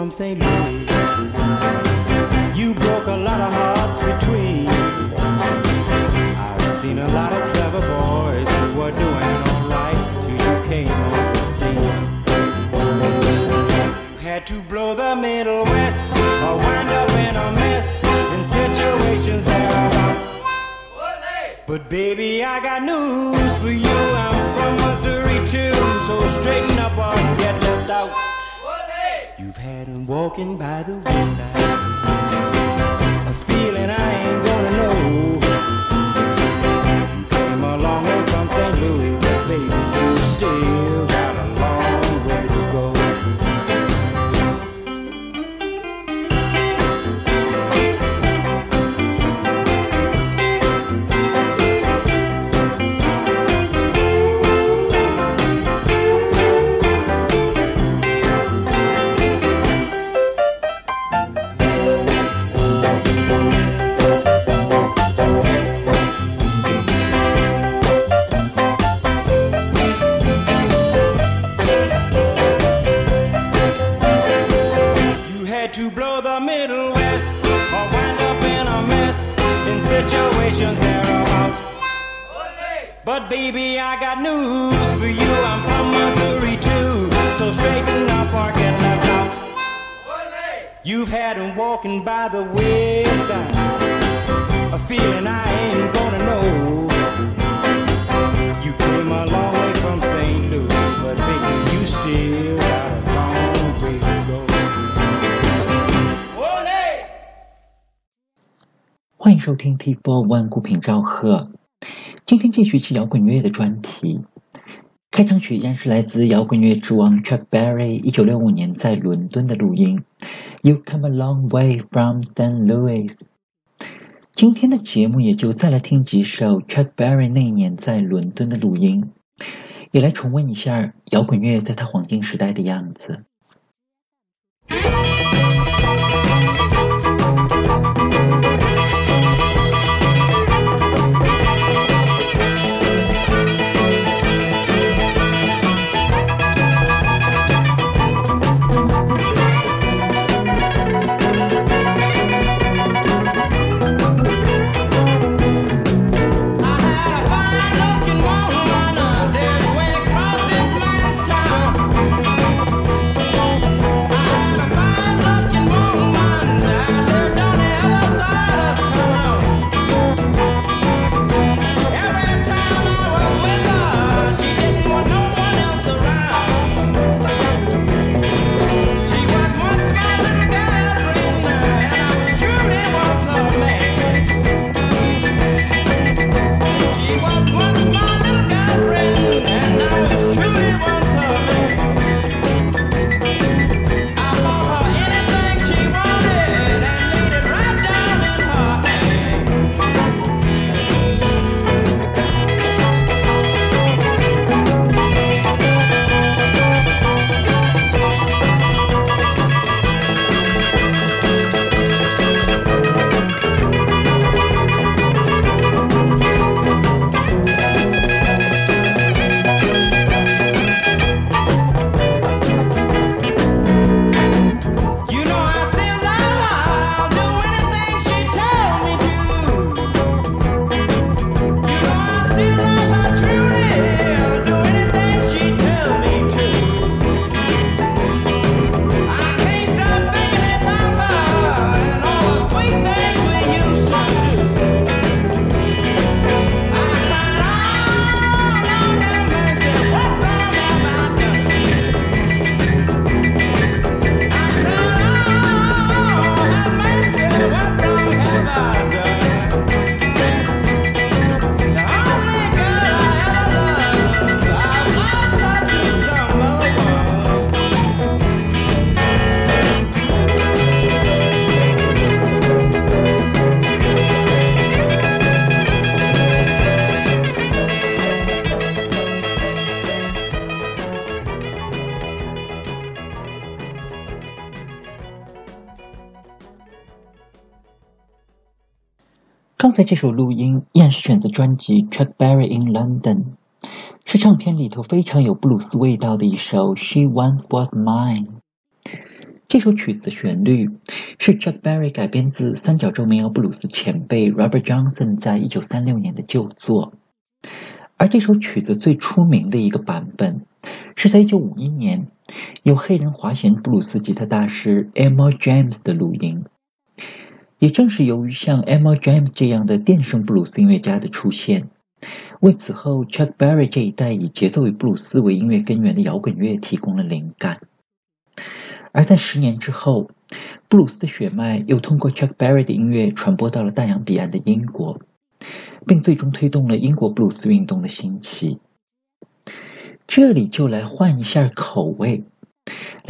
from St. Louis. You broke a lot of hearts between. I've seen a lot of clever boys who were doing alright till you came on the scene. Had to blow the Middle West or wind up in a mess in situations thereabout. But baby, I got news walking by the wayside, the Middle West or wind up in a mess in situations thereabout. But baby, I got news for you. I'm from Missouri too, so straighten up or get left out. You've had 'em walking by the wayside, a feeling I ain't gonna know. You came a long way from St. Louis, but baby, you still got a long way to go. 欢迎收听 T Four One 孤品赵贺。今天继续是摇滚乐的专题。开场曲依然是来自摇滚乐之王 Chuck Berry 一九六五年在伦敦的录音。You come a long way from St. Louis。今天的节目也就再来听几首 Chuck Berry 那一年在伦敦的录音，也来重温一下摇滚乐在他黄金时代的样子。在这首录音依然是选择专辑《Chuck Berry in London》，是唱片里头非常有布鲁斯味道的一首《She Once Was Mine》。这首曲子的旋律是 Chuck Berry 改编自三角洲民谣布鲁斯前辈 Robert Johnson 在一九三六年的旧作，而这首曲子最出名的一个版本是在一九五一年由黑人滑弦布鲁斯吉他大师 Emma James 的录音。也正是由于像 Emma James 这样的电声布鲁斯音乐家的出现，为此后 Chuck Berry 这一代以节奏与布鲁斯为音乐根源的摇滚乐提供了灵感。而在十年之后，布鲁斯的血脉又通过 Chuck Berry 的音乐传播到了大洋彼岸的英国，并最终推动了英国布鲁斯运动的兴起。这里就来换一下口味。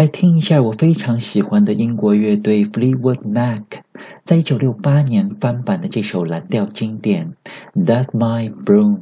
来听一下我非常喜欢的英国乐队 Fleetwood Mac 在一九六八年翻版的这首蓝调经典《That's My Broom》。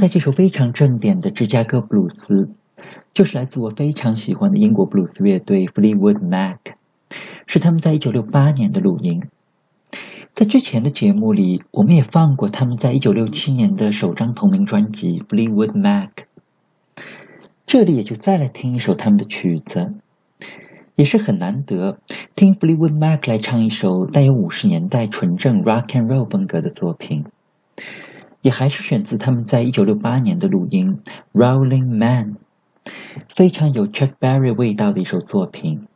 在这首非常正点的芝加哥布鲁斯，就是来自我非常喜欢的英国布鲁斯乐队 Fleetwood Mac，是他们在一九六八年的录音。在之前的节目里，我们也放过他们在一九六七年的首张同名专辑 Fleetwood Mac。这里也就再来听一首他们的曲子，也是很难得听 Fleetwood Mac 来唱一首带有五十年代纯正 Rock and Roll 风格的作品。也还是选自他们在一九六八年的录音《Rolling Man》，非常有 Chuck Berry 味道的一首作品。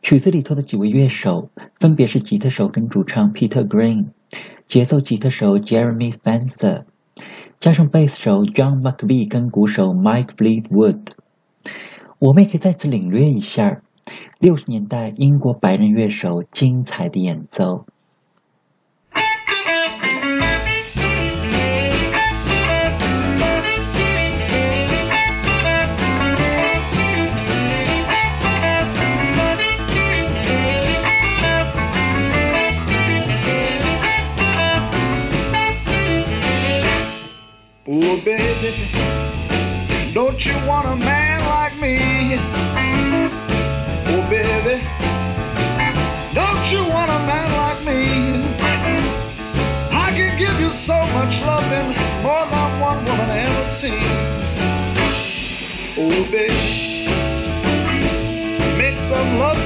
曲子里头的几位乐手分别是吉他手跟主唱 Peter Green，节奏吉他手 Jeremy Spencer，加上贝斯手 John McVie 跟鼓手 Mike Fleetwood。我们也可以再次领略一下六十年代英国白人乐手精彩的演奏。You want a man like me? Oh, baby. Don't you want a man like me? I can give you so much loving, more than one woman ever seen. Oh, baby. Make some love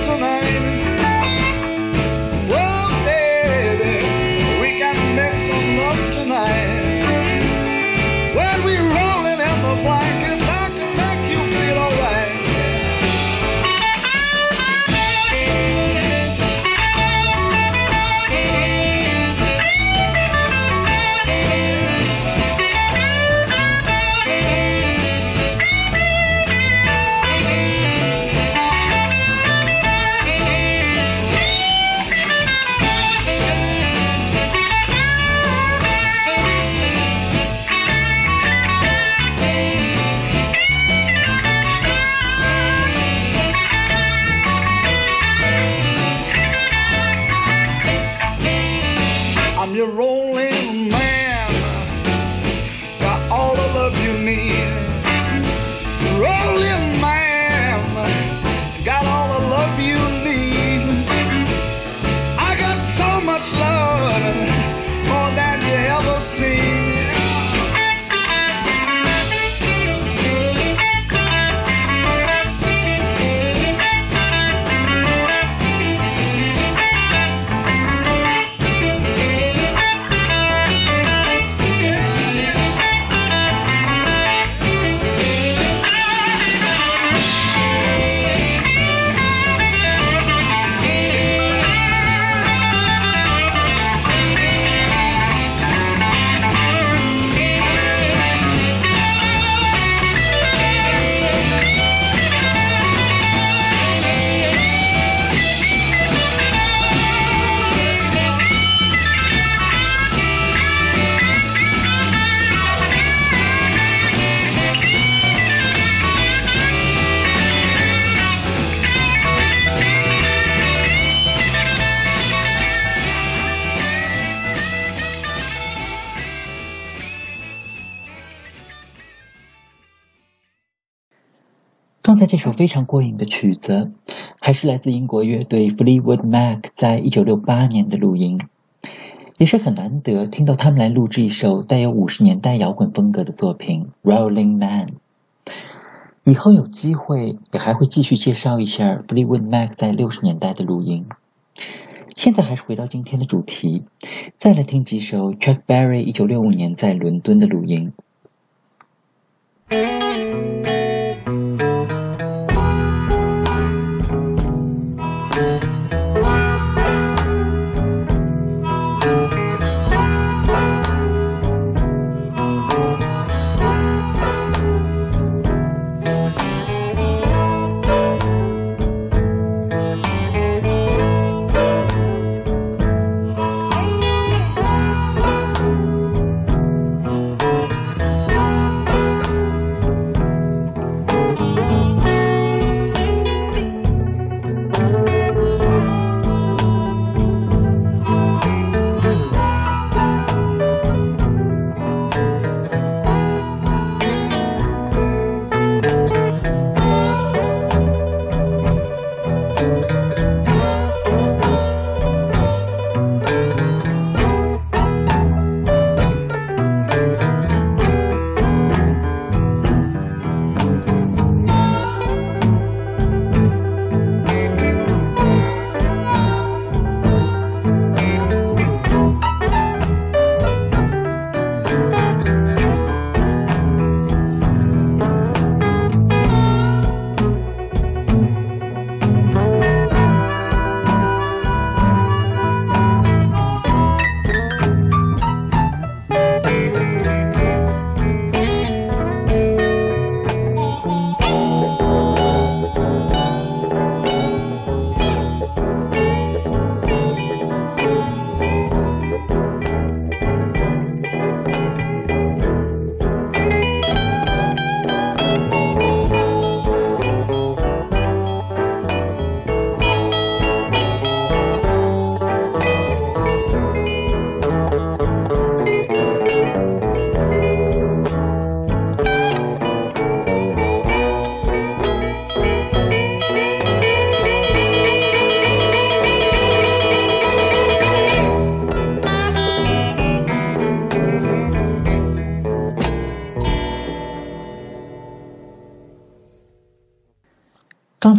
The role. 非常过瘾的曲子，还是来自英国乐队 Fleetwood Mac 在一九六八年的录音，也是很难得听到他们来录制一首带有五十年代摇滚风格的作品《Rolling Man》。以后有机会也还会继续介绍一下 Fleetwood Mac 在六十年代的录音。现在还是回到今天的主题，再来听几首 Chuck Berry 一九六五年在伦敦的录音。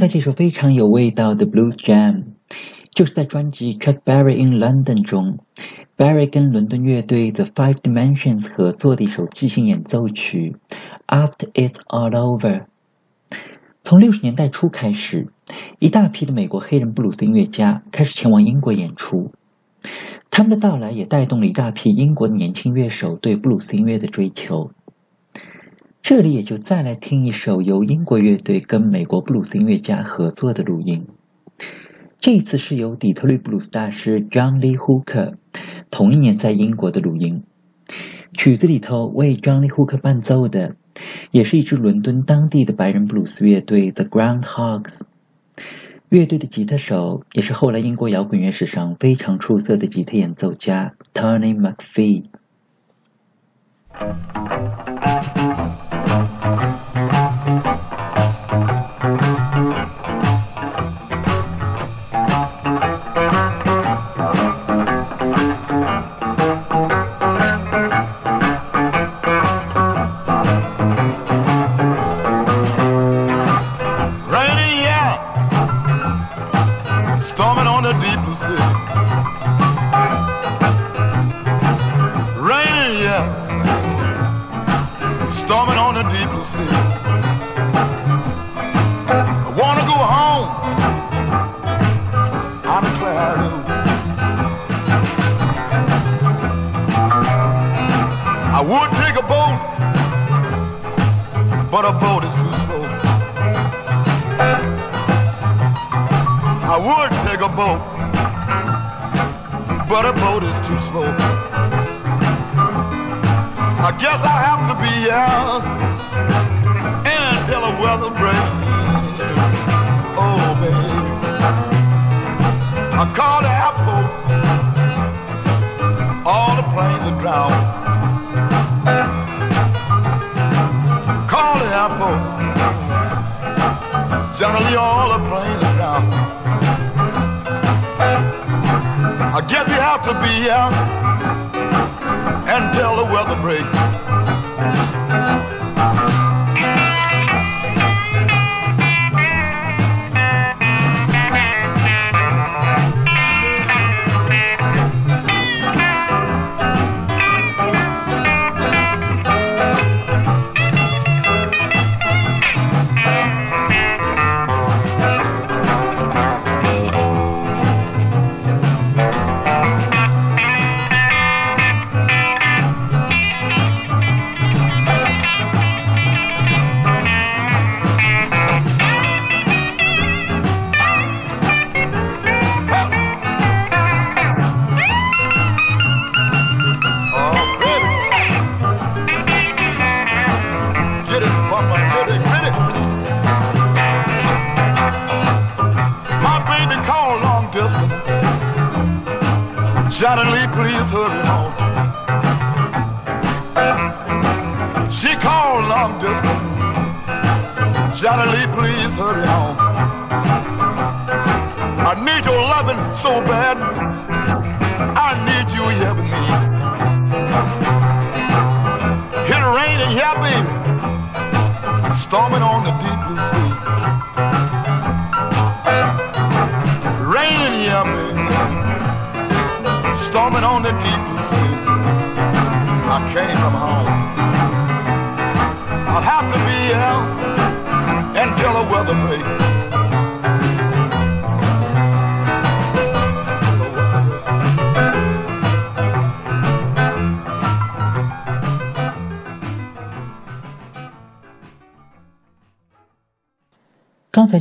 刚才这首非常有味道的 Blues Jam，就是在专辑《Chuck Berry in London》中，Berry 跟伦敦乐队 The Five Dimensions 合作的一首即兴演奏曲《After It's All Over》。从六十年代初开始，一大批的美国黑人布鲁斯音乐家开始前往英国演出，他们的到来也带动了一大批英国的年轻乐手对布鲁斯音乐的追求。这里也就再来听一首由英国乐队跟美国布鲁斯音乐家合作的录音，这次是由底特律布鲁斯大师 John Lee Hooker 同一年在英国的录音。曲子里头为 John Lee Hooker 伴奏的。也是一支伦敦当地的白人布鲁斯乐队 The Groundhogs。乐队的吉他手也是后来英国摇滚乐史上非常出色的吉他演奏家 Tony McPhee。Thank you. I would take a boat, but a boat is too slow. I guess I have to be out until the weather breaks. Oh, baby. I call the airport, all the planes are drowned. Call the airport, generally all the planes Guess you have to be out until the weather breaks. storming on the deep blue sea. Raining, yeah, baby, storming on the deep blue sea. I came from home. I'll have to be out until the weather breaks.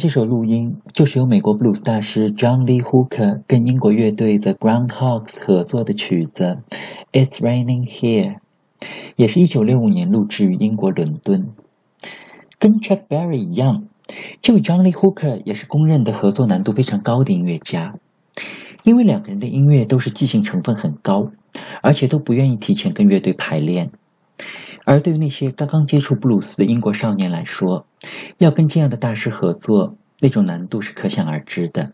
这首录音就是由美国布鲁斯大师 John Lee Hooker 跟英国乐队 The Groundhogs 合作的曲子《It's Raining Here》，也是一九六五年录制于英国伦敦。跟 Chuck Berry 一样，这位 John Lee Hooker 也是公认的合作难度非常高的音乐家，因为两个人的音乐都是即兴成分很高，而且都不愿意提前跟乐队排练。而对于那些刚刚接触布鲁斯的英国少年来说，要跟这样的大师合作，那种难度是可想而知的。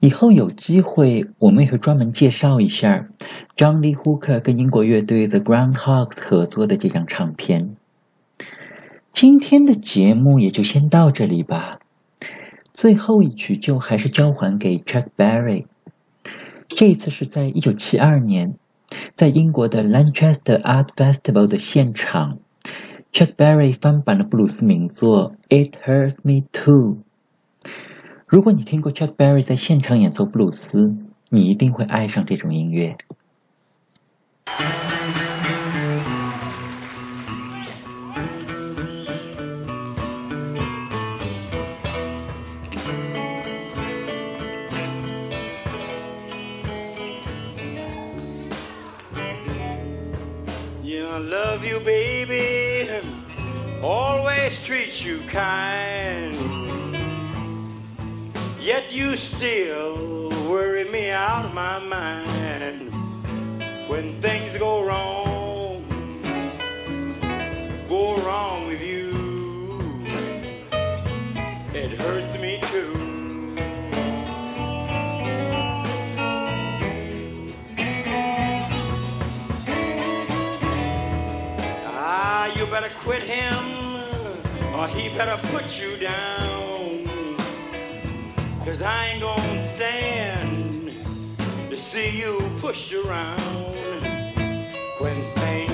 以后有机会，我们也会专门介绍一下 John Lee Hooker 跟英国乐队 The Groundhogs 合作的这张唱片。今天的节目也就先到这里吧。最后一曲就还是交还给 Chuck Berry。这一次是在一九七二年，在英国的 Lancaster Art Festival 的现场，Chuck Berry 翻版了布鲁斯名作《It Hurts Me Too》。如果你听过 Chuck Berry 在现场演奏布鲁斯，你一定会爱上这种音乐。Love you, baby. Always treat you kind. Yet you still worry me out of my mind. When things go wrong, go wrong with you. It hurts me too. Him, or he better put you down. Cause I ain't gonna stand to see you pushed around when things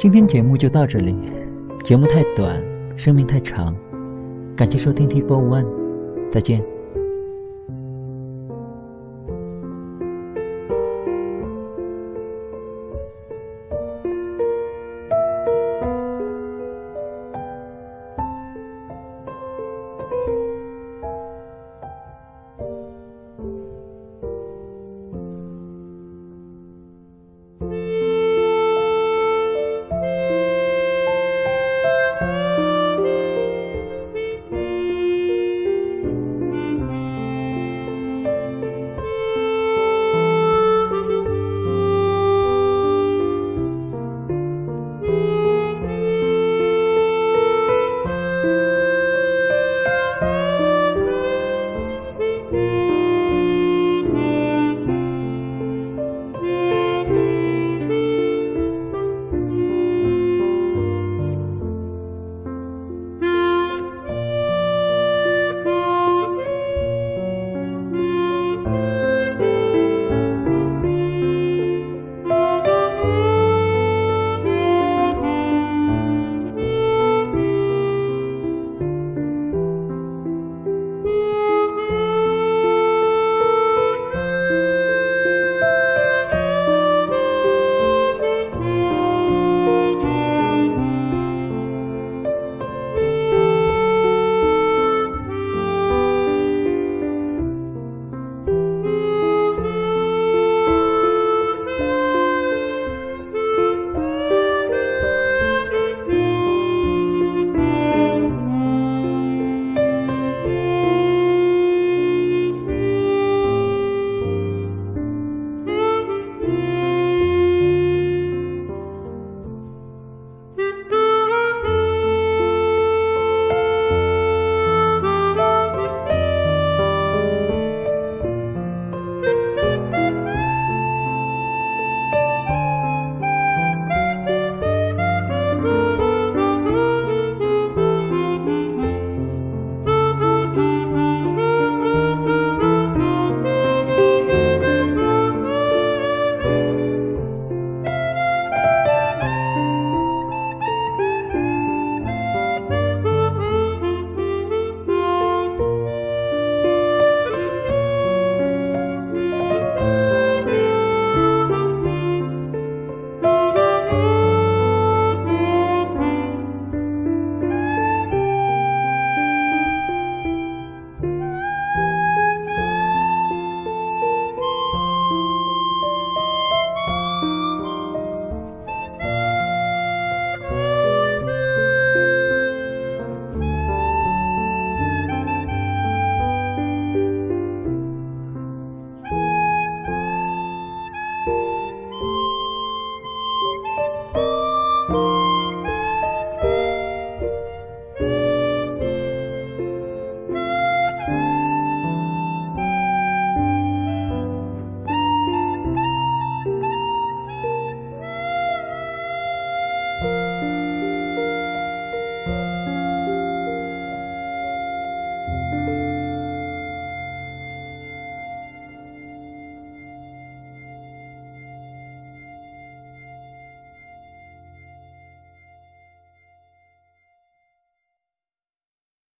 今天节目就到这里，节目太短，生命太长，感谢收听 T Four One，再见。